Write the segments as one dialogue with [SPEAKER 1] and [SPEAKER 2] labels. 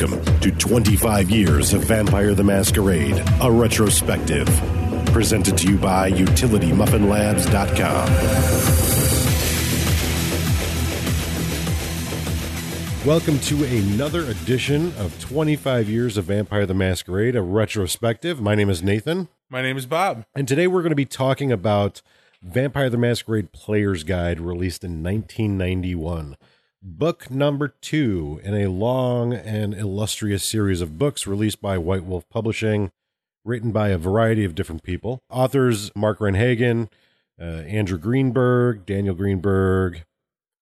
[SPEAKER 1] Welcome to 25 Years of Vampire the Masquerade, a retrospective. Presented to you by UtilityMuffinLabs.com. Welcome to another edition of 25 Years of Vampire the Masquerade, a retrospective. My name is Nathan.
[SPEAKER 2] My name is Bob.
[SPEAKER 1] And today we're going to be talking about Vampire the Masquerade Player's Guide, released in 1991 book number two in a long and illustrious series of books released by White Wolf Publishing, written by a variety of different people. Authors Mark Rein-Hagen, uh, Andrew Greenberg, Daniel Greenberg,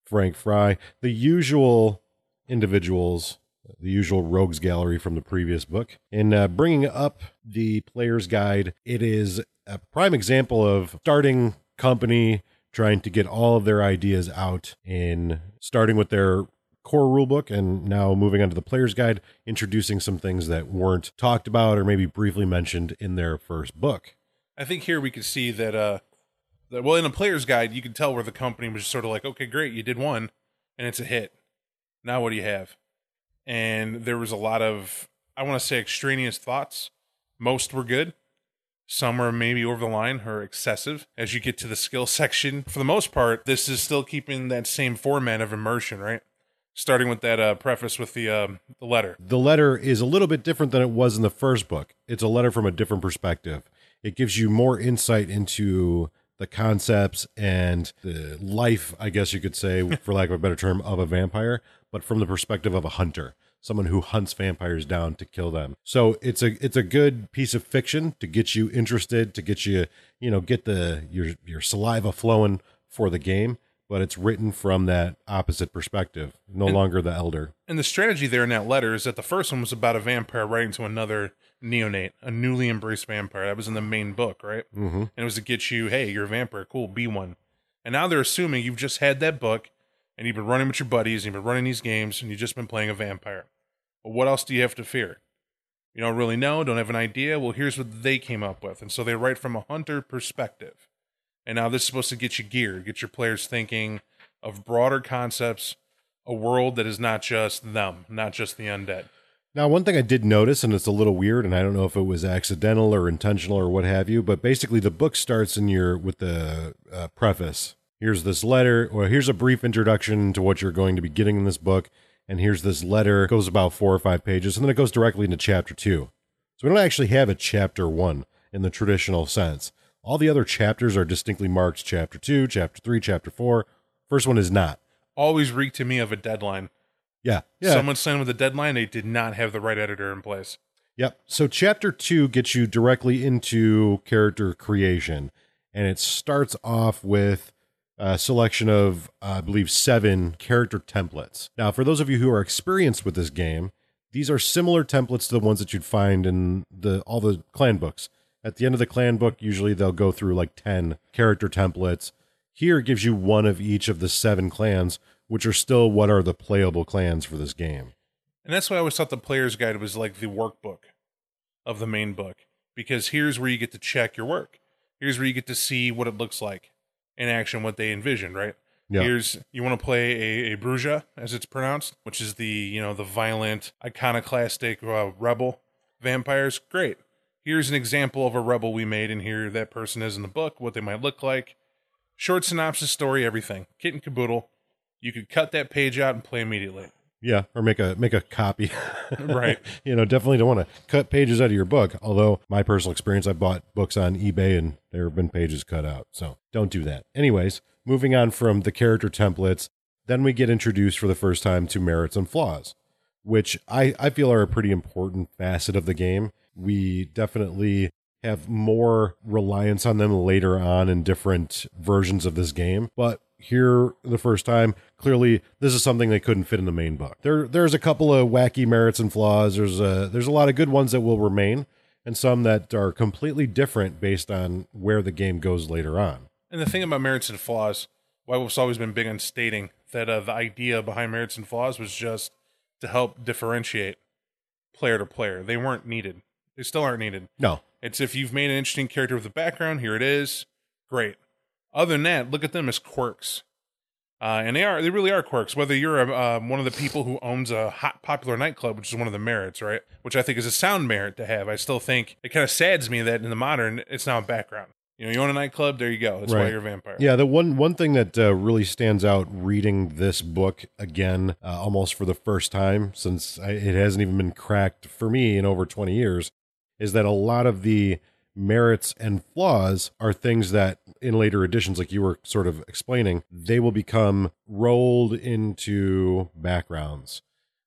[SPEAKER 1] Frank Fry, the usual individuals, the usual rogues gallery from the previous book. In uh, bringing up the player's guide, it is a prime example of starting company trying to get all of their ideas out in starting with their core rulebook and now moving on to the player's guide, introducing some things that weren't talked about or maybe briefly mentioned in their first book.
[SPEAKER 2] I think here we can see that, uh, that well, in a player's guide, you can tell where the company was sort of like, okay, great, you did one, and it's a hit. Now what do you have? And there was a lot of, I want to say, extraneous thoughts. Most were good, some are maybe over the line or excessive as you get to the skill section. For the most part, this is still keeping that same format of immersion, right? Starting with that uh, preface with the uh, the letter.
[SPEAKER 1] The letter is a little bit different than it was in the first book. It's a letter from a different perspective. It gives you more insight into the concepts and the life, I guess you could say, for lack of a better term, of a vampire, but from the perspective of a hunter someone who hunts vampires down to kill them. So it's a it's a good piece of fiction to get you interested, to get you you know get the your your saliva flowing for the game. But it's written from that opposite perspective, no and, longer the elder.
[SPEAKER 2] And the strategy there in that letter is that the first one was about a vampire writing to another neonate, a newly embraced vampire. That was in the main book, right?
[SPEAKER 1] Mm-hmm. And
[SPEAKER 2] it was to get you, hey, you're a vampire, cool, be one. And now they're assuming you've just had that book and you've been running with your buddies, and you've been running these games, and you've just been playing a vampire. What else do you have to fear? You don't really know, don't have an idea. Well, here's what they came up with. And so they write from a hunter perspective. And now this is supposed to get you geared, get your players thinking of broader concepts, a world that is not just them, not just the undead.
[SPEAKER 1] Now, one thing I did notice, and it's a little weird, and I don't know if it was accidental or intentional or what have you, but basically the book starts in your with the uh, preface here's this letter, or here's a brief introduction to what you're going to be getting in this book, and here's this letter. It goes about four or five pages, and then it goes directly into chapter two. So we don't actually have a chapter one in the traditional sense. All the other chapters are distinctly marked chapter two, chapter three, chapter four. First one is not.
[SPEAKER 2] Always reeked to me of a deadline.
[SPEAKER 1] Yeah. yeah.
[SPEAKER 2] Someone signed with a deadline, they did not have the right editor in place.
[SPEAKER 1] Yep. So chapter two gets you directly into character creation, and it starts off with a selection of, uh, I believe, seven character templates. Now, for those of you who are experienced with this game, these are similar templates to the ones that you'd find in the all the clan books. At the end of the clan book, usually they'll go through like 10 character templates. Here gives you one of each of the seven clans, which are still what are the playable clans for this game.
[SPEAKER 2] And that's why I always thought the player's guide was like the workbook of the main book, because here's where you get to check your work. Here's where you get to see what it looks like in action what they envisioned, right? Yeah. Here's you want to play a, a as it's pronounced, which is the you know the violent, iconoclastic uh, rebel vampires. Great. Here's an example of a rebel we made, and here that person is in the book, what they might look like. Short synopsis, story, everything. Kit and caboodle. You could cut that page out and play immediately.
[SPEAKER 1] Yeah, or make a make a copy.
[SPEAKER 2] right.
[SPEAKER 1] you know, definitely don't want to cut pages out of your book. Although my personal experience, I've bought books on eBay and there have been pages cut out. So don't do that. Anyways, moving on from the character templates, then we get introduced for the first time to merits and flaws, which I, I feel are a pretty important facet of the game. We definitely have more reliance on them later on in different versions of this game. But here the first time, clearly this is something they couldn't fit in the main book. There there's a couple of wacky merits and flaws. There's a there's a lot of good ones that will remain and some that are completely different based on where the game goes later on.
[SPEAKER 2] And the thing about merits and flaws, White Wolf's always been big on stating that uh, the idea behind merits and flaws was just to help differentiate player to player. They weren't needed. They still aren't needed.
[SPEAKER 1] No.
[SPEAKER 2] It's if you've made an interesting character with a background, here it is. Great. Other than that, look at them as quirks. Uh, and they are they really are quirks. Whether you're a, um, one of the people who owns a hot popular nightclub, which is one of the merits, right? Which I think is a sound merit to have. I still think it kind of saddens me that in the modern, it's now a background. You know, you own a nightclub, there you go. That's why you're a vampire.
[SPEAKER 1] Yeah, the one one thing that uh, really stands out reading this book again, uh, almost for the first time since I, it hasn't even been cracked for me in over twenty years, is that a lot of the merits and flaws are things that in later editions, like you were sort of explaining, they will become rolled into backgrounds.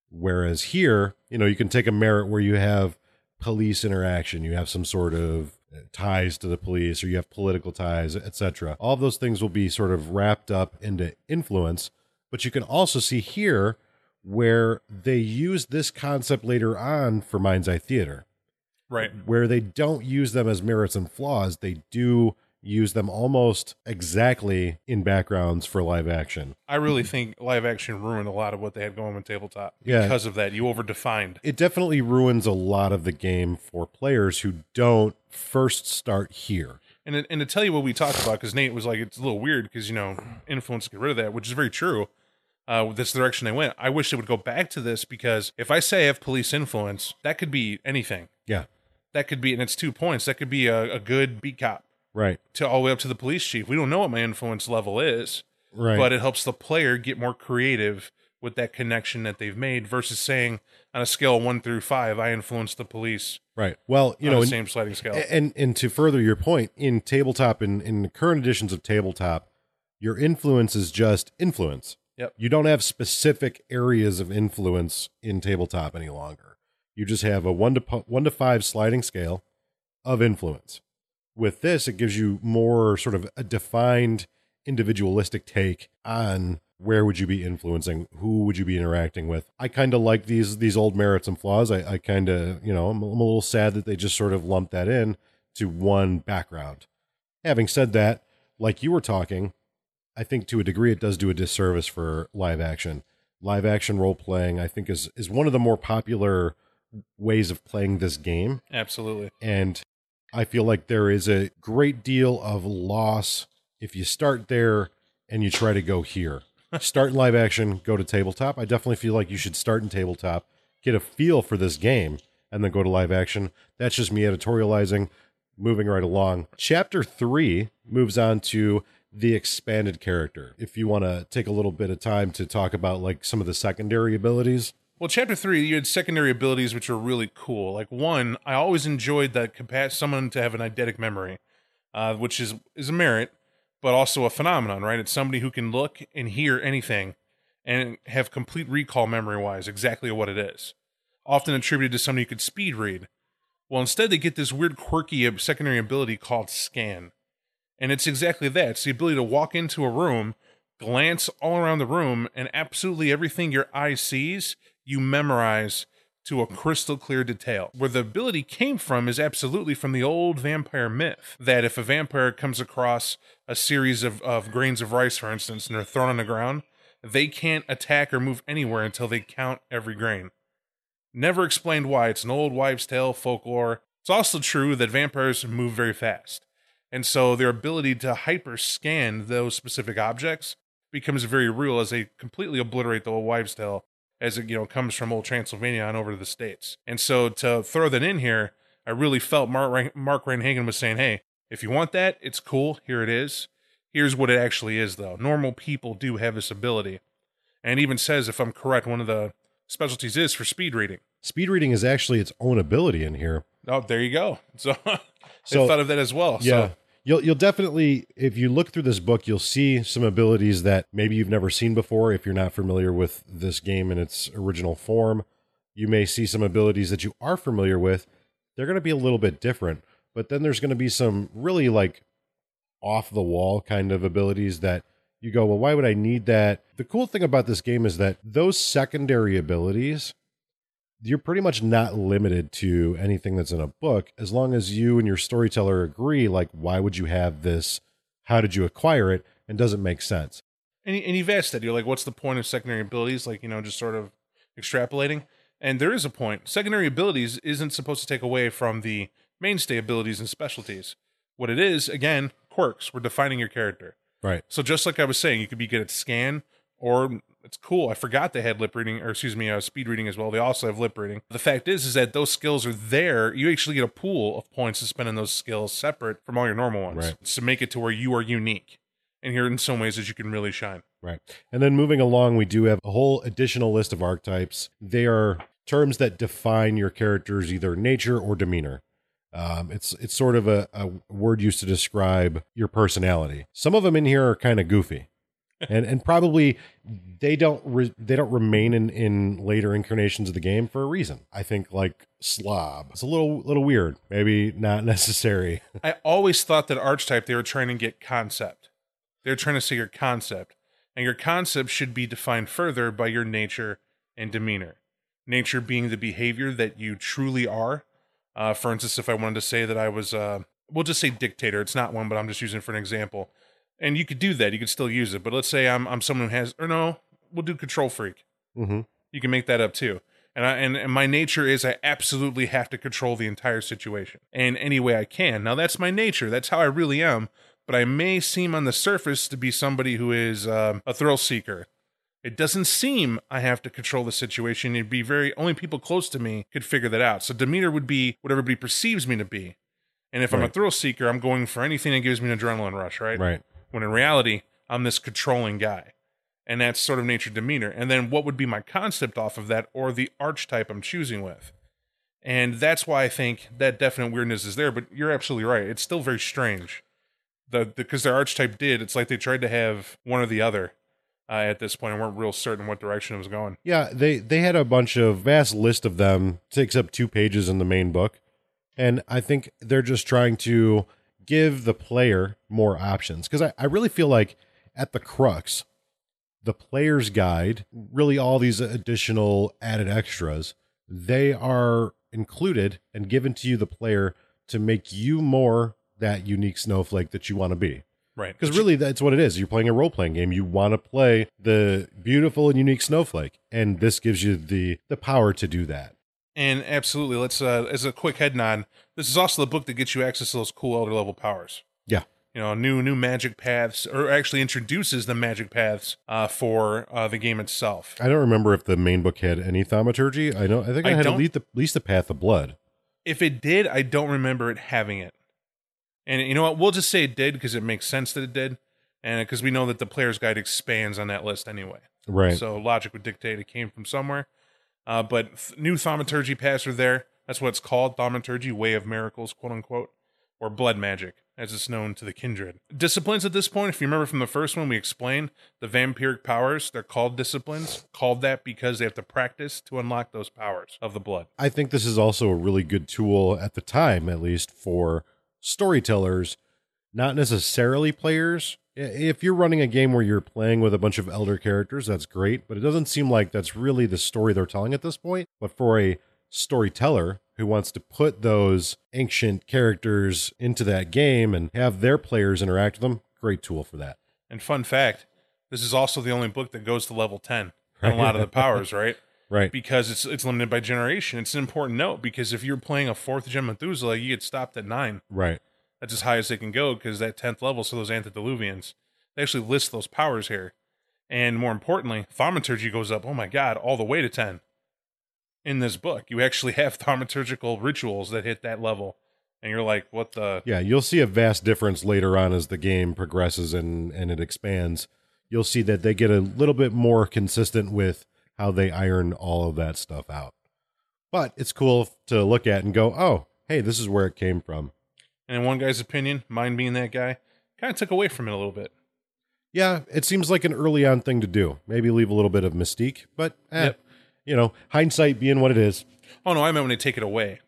[SPEAKER 1] Whereas here, you know, you can take a merit where you have police interaction, you have some sort of uh, ties to the police, or you have political ties, etc. All those things will be sort of wrapped up into influence. But you can also see here where they use this concept later on for Mind's Eye Theater
[SPEAKER 2] Right.
[SPEAKER 1] where they don't use them as merits and flaws, they do use them almost exactly in backgrounds for live action.
[SPEAKER 2] I really think live action ruined a lot of what they had going with tabletop
[SPEAKER 1] Yeah.
[SPEAKER 2] because of that. You overdefined.
[SPEAKER 1] It definitely ruins a lot of the game for players who don't first start here.
[SPEAKER 2] And it- and to tell you what we talked about, because Nate was like, it's a little weird because you know influence get rid of that, which is very true. Uh, the direction they went. I wish they would go back to this because if I say I have police influence, that could be anything.
[SPEAKER 1] Yeah,
[SPEAKER 2] That could be, and it's two points. That could be a, a good beat cop
[SPEAKER 1] right,
[SPEAKER 2] to all the way up to the police chief. We don't know what my influence level is,
[SPEAKER 1] right.
[SPEAKER 2] but it helps the player get more creative with that connection that they've made versus saying on a scale of one through five, I influence the police
[SPEAKER 1] right. Well, you
[SPEAKER 2] on
[SPEAKER 1] know,
[SPEAKER 2] same sliding scale.
[SPEAKER 1] and and to further your point, in tabletop, in in the current editions of tabletop, your influence is just influence.
[SPEAKER 2] Yep.
[SPEAKER 1] You don't have specific areas of influence in tabletop any longer. You just have a one to po- one to five sliding scale of influence. With this, it gives you more sort of a defined individualistic take on where would you be influencing, who would you be interacting with. I kind of like these these old merits and flaws. I, I kind of you know I'm, I'm a little sad that they just sort of lumped that in to one background. Having said that, like you were talking, I think to a degree it does do a disservice for live action. Live action role playing, I think, is is one of the more popular ways of playing this game,
[SPEAKER 2] Absolutely.
[SPEAKER 1] and I feel like there is a great deal of loss if you start there and you try to go here. start in live action, go to tabletop. I definitely feel like you should start in tabletop, get a feel for this game, and then go to live action. That's just me editorializing, moving right along. Chapter three moves on to the expanded character. If you want to take a little bit of time to talk about like some of the secondary abilities.
[SPEAKER 2] Well, chapter three, you had secondary abilities which were really cool. Like one, I always enjoyed that someone to have an eidetic memory, uh, which is is a merit, but also a phenomenon, right? It's somebody who can look and hear anything and have complete recall memory wise exactly what it is. Often attributed to somebody who could speed read. Well, instead they get this weird quirky secondary ability called scan. And it's exactly that. It's the ability to walk into a room, glance all around the room, and absolutely everything your eye sees, you memorize to a crystal clear detail. Where the ability came from is absolutely from the old vampire myth that if a vampire comes across a series of, of grains of rice, for instance, and they're thrown on the ground, they can't attack or move anywhere until they count every grain. Never explained why. It's an old wives' tale folklore. It's also true that vampires move very fast. And so their ability to hyper scan those specific objects becomes very real as they completely obliterate the old wives' tale as it you know comes from old Transylvania on over to the states. And so to throw that in here, I really felt Mark Mark Rein-Hagen was saying, "Hey, if you want that, it's cool. Here it is. Here's what it actually is, though. Normal people do have this ability." And even says, if I'm correct, one of the specialties is for speed reading.
[SPEAKER 1] Speed reading is actually its own ability in here.
[SPEAKER 2] Oh, there you go. So,
[SPEAKER 1] So-
[SPEAKER 2] I thought of that as well.
[SPEAKER 1] Yeah.
[SPEAKER 2] So,
[SPEAKER 1] You'll you'll definitely if you look through this book, you'll see some abilities that maybe you've never seen before if you're not familiar with this game in its original form. You may see some abilities that you are familiar with. They're going to be a little bit different, but then there's going to be some really like off the wall kind of abilities that you go, "Well, why would I need that?" The cool thing about this game is that those secondary abilities you're pretty much not limited to anything that's in a book as long as you and your storyteller agree like why would you have this how did you acquire it and does it make sense
[SPEAKER 2] and, and you've asked that. You're like, what's the point of secondary abilities? Like, you know, just sort of extrapolating. And there is a point. Secondary abilities isn't supposed to take away from the mainstay abilities and specialties. What it is, again, quirks. We're defining your character.
[SPEAKER 1] Right.
[SPEAKER 2] So just like I was saying, you could be good at scan or it's cool. I forgot they had lip reading, or excuse me, uh, speed reading as well. They also have lip reading. The fact is, is that those skills are there. You actually get a pool of points to spend in those skills separate from all your normal ones
[SPEAKER 1] Right.
[SPEAKER 2] to make it to where you are unique. And here, in some ways, that you can really shine.
[SPEAKER 1] Right. And then moving along, we do have a whole additional list of archetypes. They are terms that define your character's either nature or demeanor. Um, it's it's sort of a, a word used to describe your personality. Some of them in here are kind of goofy, and and probably they don't re- they don't remain in in later incarnations of the game for a reason. I think like slob. It's a little little weird. Maybe not necessary.
[SPEAKER 2] I always thought that archetype they were trying to get concept. They're trying to say your concept, and your concept should be defined further by your nature and demeanor. Nature being the behavior that you truly are. Uh, for instance, if I wanted to say that I was, uh, we'll just say dictator. It's not one, but I'm just using for an example. And you could do that. You could still use it. But let's say I'm I'm someone who has, or no, we'll do control freak.
[SPEAKER 1] hmm
[SPEAKER 2] You can make that up too. And I and, and my nature is I absolutely have to control the entire situation in any way I can. Now that's my nature. That's how I really am. But I may seem on the surface to be somebody who is um, a thrill seeker. It doesn't seem I have to control the situation. It'd be very only people close to me could figure that out. So Demeanor would be what everybody perceives me to be. And if I'm a thrill seeker, I'm going for anything that gives me an adrenaline rush, right?
[SPEAKER 1] Right.
[SPEAKER 2] When in reality i'm this controlling guy. And that's sort of nature demeanor. And then what would be my concept off of that or the archetype i'm choosing with? And that's why i think that definite weirdness is there but you're absolutely right. It's still very strange. The because their archetype did it's like they tried to have one or the other uh, at this point and weren't real certain what direction it was going.
[SPEAKER 1] Yeah, they they had a bunch of vast list of them. Takes up two pages in the main book, and I think they're just trying to give the player more options because I, I really feel like at the crux, the player's guide, really all these additional added extras, they are included and given to you, the player, to make you more that unique snowflake that you want to be.
[SPEAKER 2] right
[SPEAKER 1] Because really, that's what it is. You're playing a role playing game. You want to play the beautiful and unique snowflake, and this gives you the the power to do that.
[SPEAKER 2] And absolutely let's uh as a quick head nod this is also the book that gets you access to those cool elder level powers
[SPEAKER 1] Yeah,
[SPEAKER 2] you know new new magic paths or actually introduces the magic paths uh, for uh, the game itself
[SPEAKER 1] I don't remember if the main book had any thaumaturgy. I know. I think I,
[SPEAKER 2] I
[SPEAKER 1] had at least the, at least the path of blood.
[SPEAKER 2] if it did i don't remember it having it and you know what we'll just say it did because it makes sense that it did and because we know that the player's guide expands on that list anyway
[SPEAKER 1] Right.
[SPEAKER 2] so logic would dictate it came from somewhere uh, but new thaumaturgy paths are there that's what it's called thaumaturgy way of miracles quote unquote or blood magic as it's known to the kindred disciplines at this point if you remember from the first one we explained the vampiric powers they're called disciplines called that because they have to practice to unlock those powers of the blood
[SPEAKER 1] I think this is also a really good tool at the time, at least for storytellers, not necessarily players. If you're running a game where you're playing with a bunch of elder characters, that's great, but it doesn't seem like that's really the story they're telling at this point. But for a storyteller who wants to put those ancient characters into that game and have their players interact with them, great tool for that.
[SPEAKER 2] And fun fact, this is also the only book that goes to level 10 on a lot of the powers, right?
[SPEAKER 1] Right.
[SPEAKER 2] Because it's it's limited by generation. It's an important note because if you're playing a fourth gen Methuselah, you get stopped at nine.
[SPEAKER 1] Right.
[SPEAKER 2] That's as high as they can go because that 10th level, so those antediluvians, they actually list those powers here. And more importantly, thaumaturgy goes up, oh my God, all the way to 10 in this book. You actually have thaumaturgical rituals that hit that level. And you're like, what the?
[SPEAKER 1] Yeah, you'll see a vast difference later on as the game progresses and and it expands. You'll see that they get a little bit more consistent with how they iron all of that stuff out. But it's cool to look at and go, "Oh, hey, this is where it came from."
[SPEAKER 2] And in one guy's opinion, mine being that guy, kind of took away from it a little bit.
[SPEAKER 1] Yeah, it seems like an early on thing to do. Maybe leave a little bit of mystique, but eh,
[SPEAKER 2] Yep.
[SPEAKER 1] you know, hindsight being what it is.
[SPEAKER 2] Oh no, I meant when they take it away.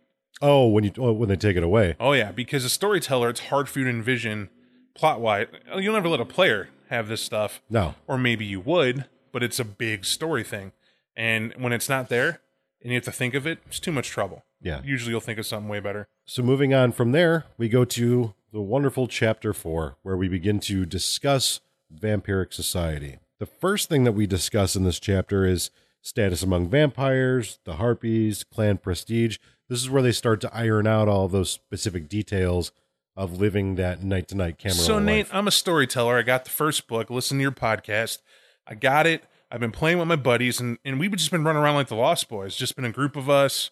[SPEAKER 1] Oh, when you oh, when they take it away.
[SPEAKER 2] Oh yeah, because a storyteller, it's hard for you to envision plot wise. You'll never let a player have this stuff,
[SPEAKER 1] No.
[SPEAKER 2] or maybe you would, but it's a big story thing, and when it's not there and you have to think of it, it's too much trouble.
[SPEAKER 1] Yeah.
[SPEAKER 2] Usually you'll think of something way better.
[SPEAKER 1] So moving on from there, we go to the wonderful chapter 4 where we begin to discuss vampiric society. The first thing that we discuss in this chapter is status among vampires, the harpies, clan prestige. This is where they start to iron out all those specific details of living that night to night camera.
[SPEAKER 2] So Nate,
[SPEAKER 1] life.
[SPEAKER 2] I'm a storyteller. I got the first book. Listen to your podcast. I got it. I've been playing with my buddies, and and we've just been running around like the Lost Boys. Just been a group of us,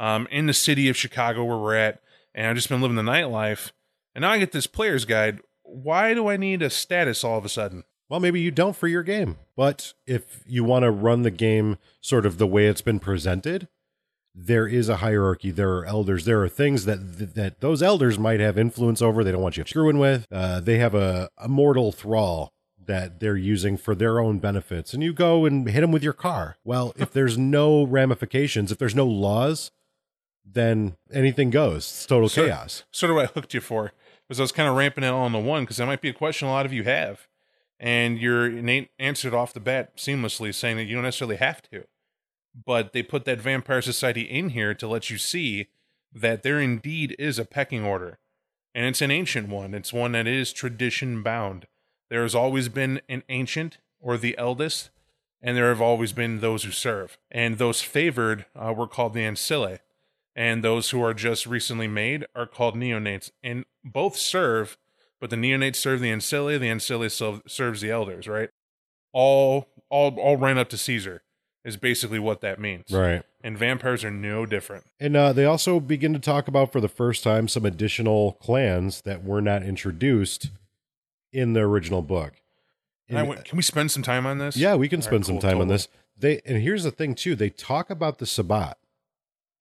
[SPEAKER 2] um, in the city of Chicago where we're at, and I've just been living the nightlife. And now I get this player's guide. Why do I need a status all of a sudden?
[SPEAKER 1] Well, maybe you don't for your game, but if you want to run the game sort of the way it's been presented, there is a hierarchy. There are elders. There are things that that those elders might have influence over. They don't want you screwing with. Uh, they have a, a mortal thrall that they're using for their own benefits, and you go and hit them with your car. Well, if there's no ramifications, if there's no laws, then anything goes. It's total
[SPEAKER 2] So-
[SPEAKER 1] chaos.
[SPEAKER 2] Sort of what I hooked you for was I was kind of ramping it all on the one because that might be a question a lot of you have, and your Nate answered off the bat seamlessly, saying that you don't necessarily have to, but they put that Vampire Society in here to let you see that there indeed is a pecking order, and it's an ancient one. It's one that is tradition bound. There has always been an ancient or the eldest, and there have always been those who serve, and those favored uh, were called the ancillae and those who are just recently made are called neonates. And both serve, but the neonates serve the ancillae, the ancillae serve, serves the elders, right? All, all, all ran up to Caesar is basically what that means.
[SPEAKER 1] Right.
[SPEAKER 2] And vampires are no different.
[SPEAKER 1] And uh, they also begin to talk about for the first time some additional clans that were not introduced in the original book.
[SPEAKER 2] And I went, can we spend some time on this?
[SPEAKER 1] yeah, we can
[SPEAKER 2] All right,
[SPEAKER 1] spend some
[SPEAKER 2] cool,
[SPEAKER 1] time on this. They and here's the thing too. They talk about the Sabbat,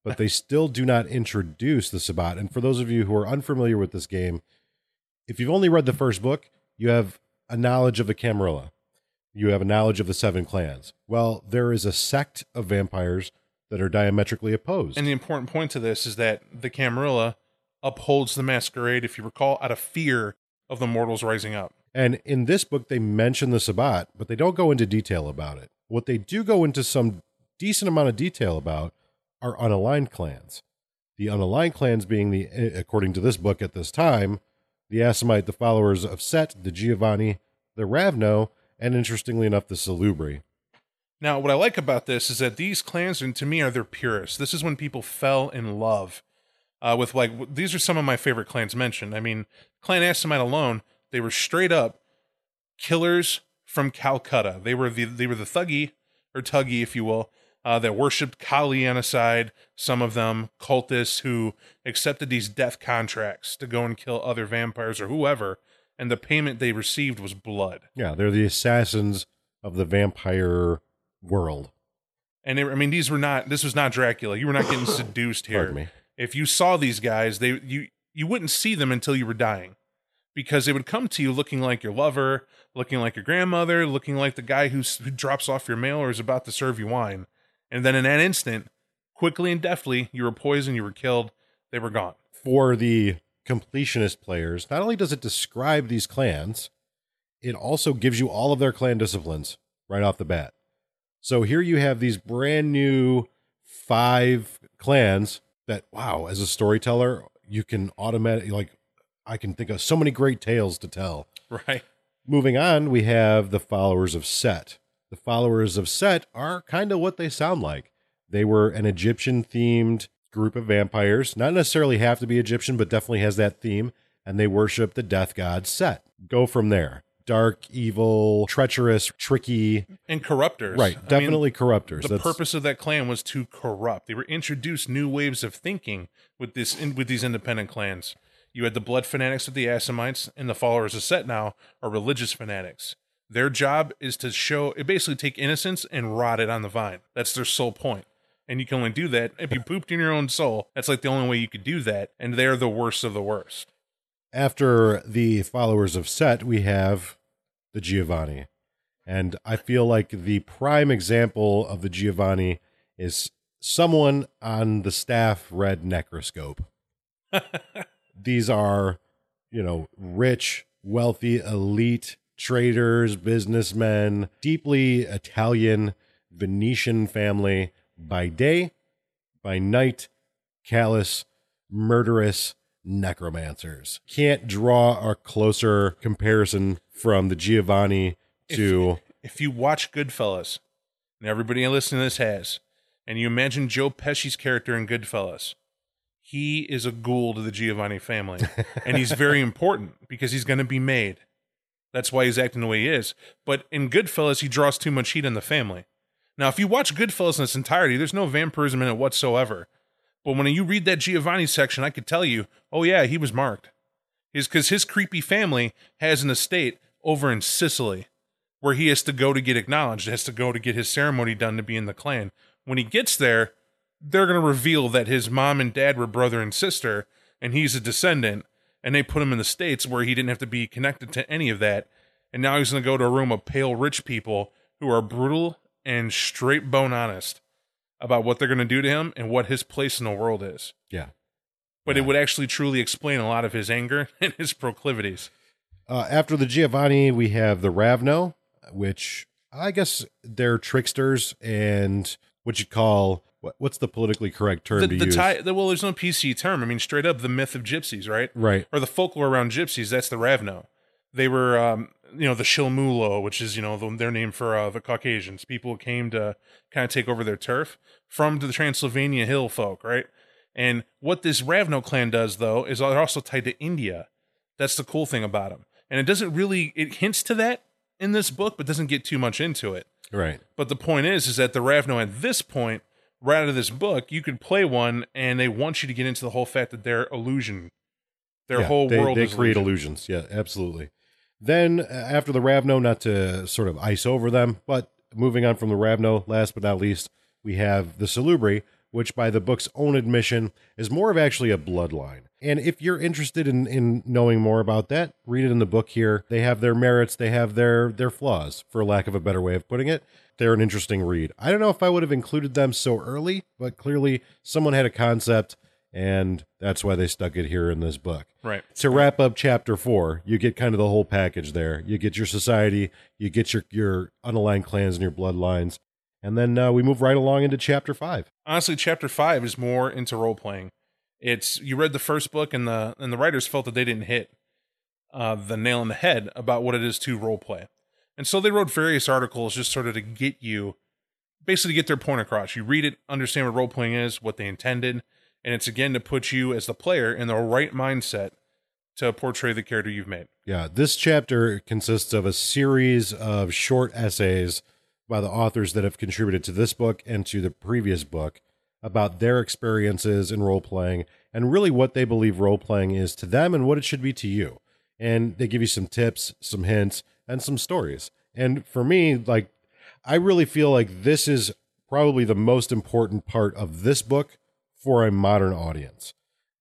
[SPEAKER 1] but they still do not introduce the Sabbat. And for those of you who are unfamiliar with this game, if you've only read the first book, you have a knowledge of the Camarilla. You have a knowledge of the seven clans. Well, there is a sect of vampires that are diametrically opposed.
[SPEAKER 2] And the important point to this is that the Camarilla upholds the masquerade, if you recall, out of fear of the mortals rising up.
[SPEAKER 1] And in this book, they mention the Sabbat, but they don't go into detail about it. What they do go into some decent amount of detail about are unaligned clans. The unaligned clans being the, eh, according to this book at this time, the Assamite, the followers of Set, the Giovanni, the Ravnos, and interestingly enough, the Salubri.
[SPEAKER 2] Now, what I like about this is that these clans, and to me, are their purest. This is when people fell in love uh, with like these are some of my favorite clans mentioned. I mean, Clan Assamite alone, they were straight up killers from Calcutta. They were the they were the Thuggee or tuggy, if you will, uh, that worshipped Kali on a side. Some of them cultists who accepted these death contracts to go and kill other vampires or whoever, and the payment they received was blood.
[SPEAKER 1] Yeah, they're the assassins of the vampire world.
[SPEAKER 2] And they, I mean, these were not. This was not Dracula. You were not getting seduced here.
[SPEAKER 1] Pardon me.
[SPEAKER 2] If you saw these guys, they you you wouldn't see them until you were dying, because they would come to you looking like your lover, looking like your grandmother, looking like the guy who's, who drops off your mail or is about to serve you wine, and then in that instant, quickly and deftly, you were poisoned, you were killed, they were gone.
[SPEAKER 1] for the completionist players, not only does it describe these clans, it also gives you all of their clan disciplines right off the bat. So here you have these brand new five clans that, wow, as a storyteller, you can automatically, like, I can think of so many great tales to tell.
[SPEAKER 2] Right.
[SPEAKER 1] Moving on, we have the followers of Set. The followers of Set are kind of what they sound like. They were an Egyptian themed group of vampires, not necessarily have to be Egyptian, but definitely has that theme, and they worship the death god Set. Go from there. Dark, evil, treacherous, tricky.
[SPEAKER 2] And corruptors.
[SPEAKER 1] Right,
[SPEAKER 2] I mean,
[SPEAKER 1] definitely corruptors.
[SPEAKER 2] the purpose of that clan was to corrupt. They were introduced new waves of thinking with this in, with these independent clans. You had the blood fanatics of the Assamites, and the followers of Set now are religious fanatics. Their job is to show, it basically take innocence and rot it on the vine. That's their sole point. And you can only do that if you pooped in your own soul. That's like the only way you could do that. And they're the worst of the worst.
[SPEAKER 1] After the followers of Set, we have the Giovanni. And I feel like the prime example of the Giovanni is someone on the staff read Necroscope. These are, you know, rich, wealthy, elite traders, businessmen, deeply Italian, Venetian family by day, by night, callous, murderous necromancers. Can't draw a closer comparison from the Giovanni to
[SPEAKER 2] if you watch Goodfellas, and everybody listening to this has, and you imagine Joe Pesci's character in Goodfellas, he is a ghoul to the Giovanni family, and he's very important because he's going to be made. That's why he's acting the way he is. But in Goodfellas, he draws too much heat in the family. Now, if you watch Goodfellas in its entirety, there's no vampirism in it whatsoever. But when you read that Giovanni section, I could tell you, oh yeah, he was marked. Is because his creepy family has an estate over in Sicily where he has to go to get acknowledged, has to go to get his ceremony done to be in the clan. When he gets there, they're going to reveal that his mom and dad were brother and sister, and he's a descendant, and they put him in the States where he didn't have to be connected to any of that. And now he's going to go to a room of pale rich people who are brutal and straight bone honest about what they're going to do to him and what his place in the world is.
[SPEAKER 1] Yeah.
[SPEAKER 2] But
[SPEAKER 1] Yeah.
[SPEAKER 2] it would actually truly explain a lot of his anger and his proclivities.
[SPEAKER 1] Uh, after the Giovanni, we have the Ravnos, which I guess they're tricksters and what you call what, what's the politically correct term
[SPEAKER 2] The,
[SPEAKER 1] to
[SPEAKER 2] the
[SPEAKER 1] use?
[SPEAKER 2] tie, the, well, there's no PC term. I mean, straight up, the myth of gypsies, right?
[SPEAKER 1] right.
[SPEAKER 2] or the folklore around gypsies that's the ravnos they were um, you know the shilmulo which is you know the, their name for uh, the caucasians people came to kind of take over their turf from the transylvania hill folk right and what this ravnos clan does though is they're also tied to india that's the cool thing about them and it doesn't really it hints to that in this book but doesn't get too much into it
[SPEAKER 1] Right.
[SPEAKER 2] but the point is, is that the Ravnos at this point, right out of this book, you could play one, and they want you to get into the whole fact that they're illusion. Their
[SPEAKER 1] Yeah,
[SPEAKER 2] whole
[SPEAKER 1] they,
[SPEAKER 2] world
[SPEAKER 1] they
[SPEAKER 2] is
[SPEAKER 1] create
[SPEAKER 2] illusion.
[SPEAKER 1] illusions. Yeah, absolutely. Then uh, after the Ravnos, not to sort of ice over them, but moving on from the Ravnos, last but not least, we have the Salubri, which by the book's own admission is more of actually a bloodline. And if you're interested in, in knowing more about that, read it in the book here. They have their merits, they have their their flaws, for lack of a better way of putting it. They're an interesting read. I don't know if I would have included them so early, but clearly someone had a concept and that's why they stuck it here in this book
[SPEAKER 2] Right.
[SPEAKER 1] to wrap up chapter four, you get kind of the whole package there. You get your society, you get your your unaligned clans and your bloodlines, and then uh, we move right along into chapter five.
[SPEAKER 2] Honestly, chapter five is more into role playing. It's you read the first book, and the and the writers felt that they didn't hit uh, the nail on the head about what it is to role play, and so they wrote various articles just sort of to get you, basically to get their point across. You read it, understand what role playing is, what they intended, and it's again to put you as the player in the right mindset to portray the character you've made.
[SPEAKER 1] Yeah, this chapter consists of a series of short essays by the authors that have contributed to this book and to the previous book about their experiences in role playing and really what they believe role playing is to them and what it should be to you. And they give you some tips, some hints, and some stories. And for me, like, I really feel like this is probably the most important part of this book for a modern audience.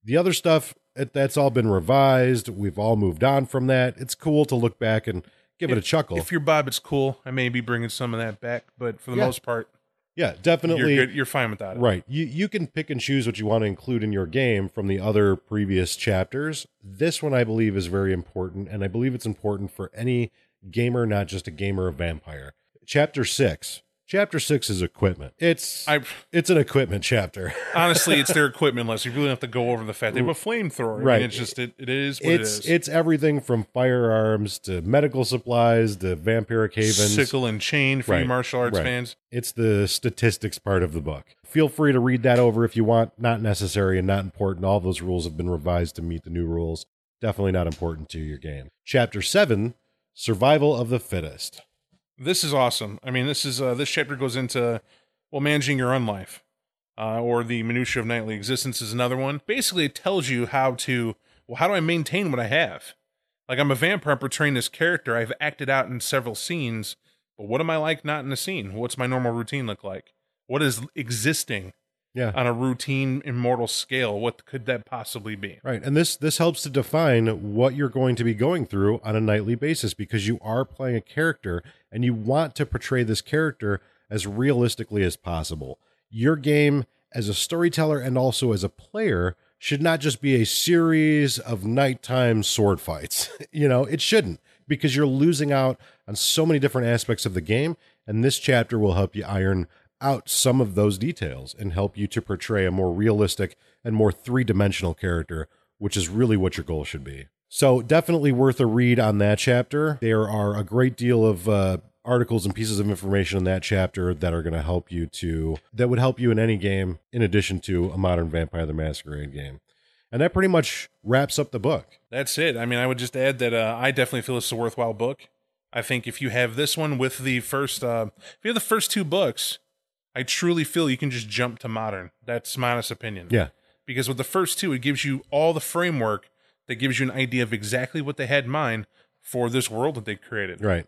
[SPEAKER 1] The other stuff, it, that's all been revised. We've all moved on from that. It's cool to look back and give it a chuckle.
[SPEAKER 2] If you're Bob, it's cool. I may be bringing some of that back, but for the
[SPEAKER 1] Yeah.
[SPEAKER 2] most part,
[SPEAKER 1] yeah, definitely.
[SPEAKER 2] you're good. You're fine without it.
[SPEAKER 1] Right. You you can pick and choose what you want to include in your game from the other previous chapters. This one I believe is very important and I believe it's important for any gamer, not just a gamer of vampire. Chapter 6. Chapter 6 is equipment. It's
[SPEAKER 2] I
[SPEAKER 1] it's an equipment chapter.
[SPEAKER 2] honestly, it's their equipment list. You really have to go over the fact they have a flamethrower. I mean,
[SPEAKER 1] Right.
[SPEAKER 2] it's just it, it is what
[SPEAKER 1] it's
[SPEAKER 2] it is.
[SPEAKER 1] it's everything from firearms to medical supplies to vampiric havens.
[SPEAKER 2] Sickle and chain for
[SPEAKER 1] Right,
[SPEAKER 2] you martial arts
[SPEAKER 1] right.
[SPEAKER 2] fans.
[SPEAKER 1] It's the statistics part of the book. Feel free to read that over if you want. Not necessary and not important. All those rules have been revised to meet the new rules. Definitely not important to your game. Chapter 7 Survival of the Fittest.
[SPEAKER 2] This is awesome. I mean, this is uh, this chapter goes into well managing your own life, uh, or the minutia of nightly existence is another one. Basically, it tells you how to well how do I maintain what I have. Like I'm a vampire portraying this character. I've acted out in several scenes, but what am I like not in a scene? What's my normal routine look like? What is existing
[SPEAKER 1] Yeah.
[SPEAKER 2] on a routine immortal scale? What could that possibly be?
[SPEAKER 1] Right. And this this helps to define what you're going to be going through on a nightly basis because you are playing a character and you want to portray this character as realistically as possible. Your game as a storyteller and also as a player should not just be a series of nighttime sword fights. you know, it shouldn't because you're losing out on so many different aspects of the game and this chapter will help you iron out some of those details and help you to portray a more realistic and more three dimensional character, which is really what your goal should be. So, definitely worth a read on that chapter. There are a great deal of uh, articles and pieces of information in that chapter that are going to help you to that would help you in any game in addition to a modern Vampire the Masquerade game. And that pretty much wraps up the book.
[SPEAKER 2] That's it. I mean, I would just add that uh, I definitely feel it's a worthwhile book. I think if you have this one with the first, uh, if you have the first two books, I truly feel you can just jump to modern. That's my honest opinion.
[SPEAKER 1] Yeah.
[SPEAKER 2] Because with the first two, it gives you all the framework that gives you an idea of exactly what they had in mind for this world that they created.
[SPEAKER 1] Right.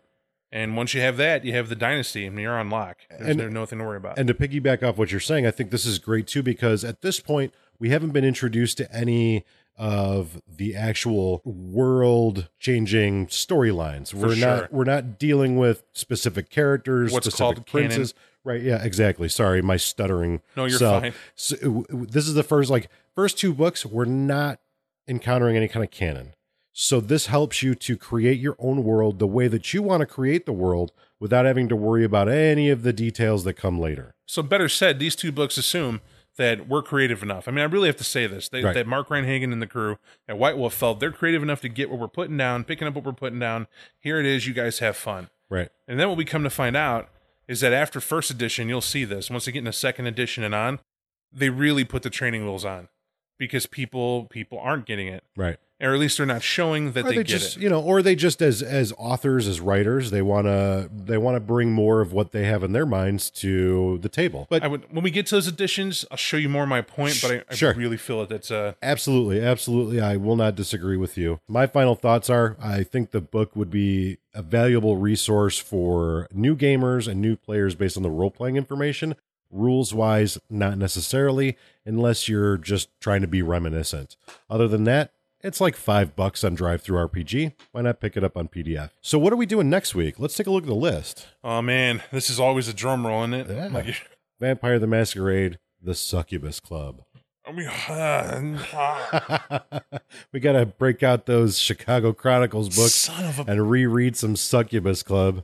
[SPEAKER 2] And once you have that, you have the dynasty and you're on lock. There's
[SPEAKER 1] And-
[SPEAKER 2] no, nothing to worry about.
[SPEAKER 1] And to piggyback off what you're saying, I think this is great too because at this point we haven't been introduced to any of the actual world changing storylines. We're
[SPEAKER 2] sure.
[SPEAKER 1] not we're not dealing with specific characters,
[SPEAKER 2] What's
[SPEAKER 1] specific
[SPEAKER 2] called canon.
[SPEAKER 1] Right, yeah, exactly. Sorry, my stuttering.
[SPEAKER 2] No, you're
[SPEAKER 1] self.
[SPEAKER 2] fine.
[SPEAKER 1] So, w- w- this is the first like first two books we're not encountering any kind of canon. So this helps you to create your own world the way that you want to create the world without having to worry about any of the details that come later.
[SPEAKER 2] So better said, these two books assume that we're creative enough. I mean, I really have to say this: they,
[SPEAKER 1] Right.
[SPEAKER 2] that Mark Reinhagen and the crew at White Wolf felt they're creative enough to get what we're putting down, picking up what we're putting down. Here it is. You guys have fun.
[SPEAKER 1] Right.
[SPEAKER 2] And then what we come to find out is that after first edition, you'll see this. Once they get into second edition and on, they really put the training wheels on because people people aren't getting it,
[SPEAKER 1] Right.
[SPEAKER 2] or at least they're not showing that
[SPEAKER 1] Or
[SPEAKER 2] they,
[SPEAKER 1] they,
[SPEAKER 2] get
[SPEAKER 1] just,
[SPEAKER 2] it.
[SPEAKER 1] you know, or they just as as authors, as writers, they want to they want to bring more of what they have in their minds to the table. But
[SPEAKER 2] I would when we get to those editions, I'll show you more of my point. But I, I
[SPEAKER 1] Sure.
[SPEAKER 2] really feel that that's uh
[SPEAKER 1] Absolutely, absolutely. I will not disagree with you. My final thoughts are I think the book would be a valuable resource for new gamers and new players based on the role playing information. Rules wise, not necessarily, unless you're just trying to be reminiscent. Other than that, it's like five bucks on DriveThruRPG. Why not pick it up on PDF? So, what are we doing next week? Let's take a look at the list
[SPEAKER 2] oh man, this is always a drum roll, isn't it?
[SPEAKER 1] Yeah.
[SPEAKER 2] Like,
[SPEAKER 1] Vampire the Masquerade, The Succubus Club. We got to break out those Chicago Chronicles books
[SPEAKER 2] son of a
[SPEAKER 1] and reread some Succubus Club.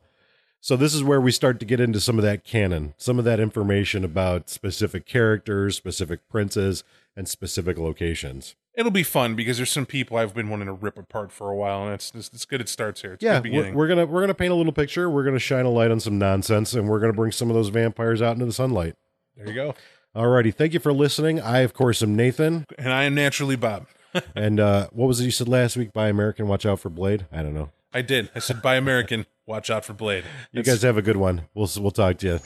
[SPEAKER 1] So this is where we start to get into some of that canon, some of that information about specific characters, specific princes, and specific locations.
[SPEAKER 2] It'll be fun because there's some people I've been wanting to rip apart for a while, and it's it's, it's good. It starts here. It's
[SPEAKER 1] Yeah,
[SPEAKER 2] good
[SPEAKER 1] we're,
[SPEAKER 2] beginning.
[SPEAKER 1] we're gonna we're gonna paint a little picture. We're gonna shine a light on some nonsense, and we're gonna bring some of those vampires out into the sunlight.
[SPEAKER 2] there you go.
[SPEAKER 1] Alrighty, thank you for listening. I of course am Nathan,
[SPEAKER 2] And I am naturally Bob.
[SPEAKER 1] and uh, what was it you said last week? Buy American, watch out for Blade. I don't know.
[SPEAKER 2] I did. I said, "Buy American. Watch out for Blade."
[SPEAKER 1] You guys have a good one. We'll we'll talk to you.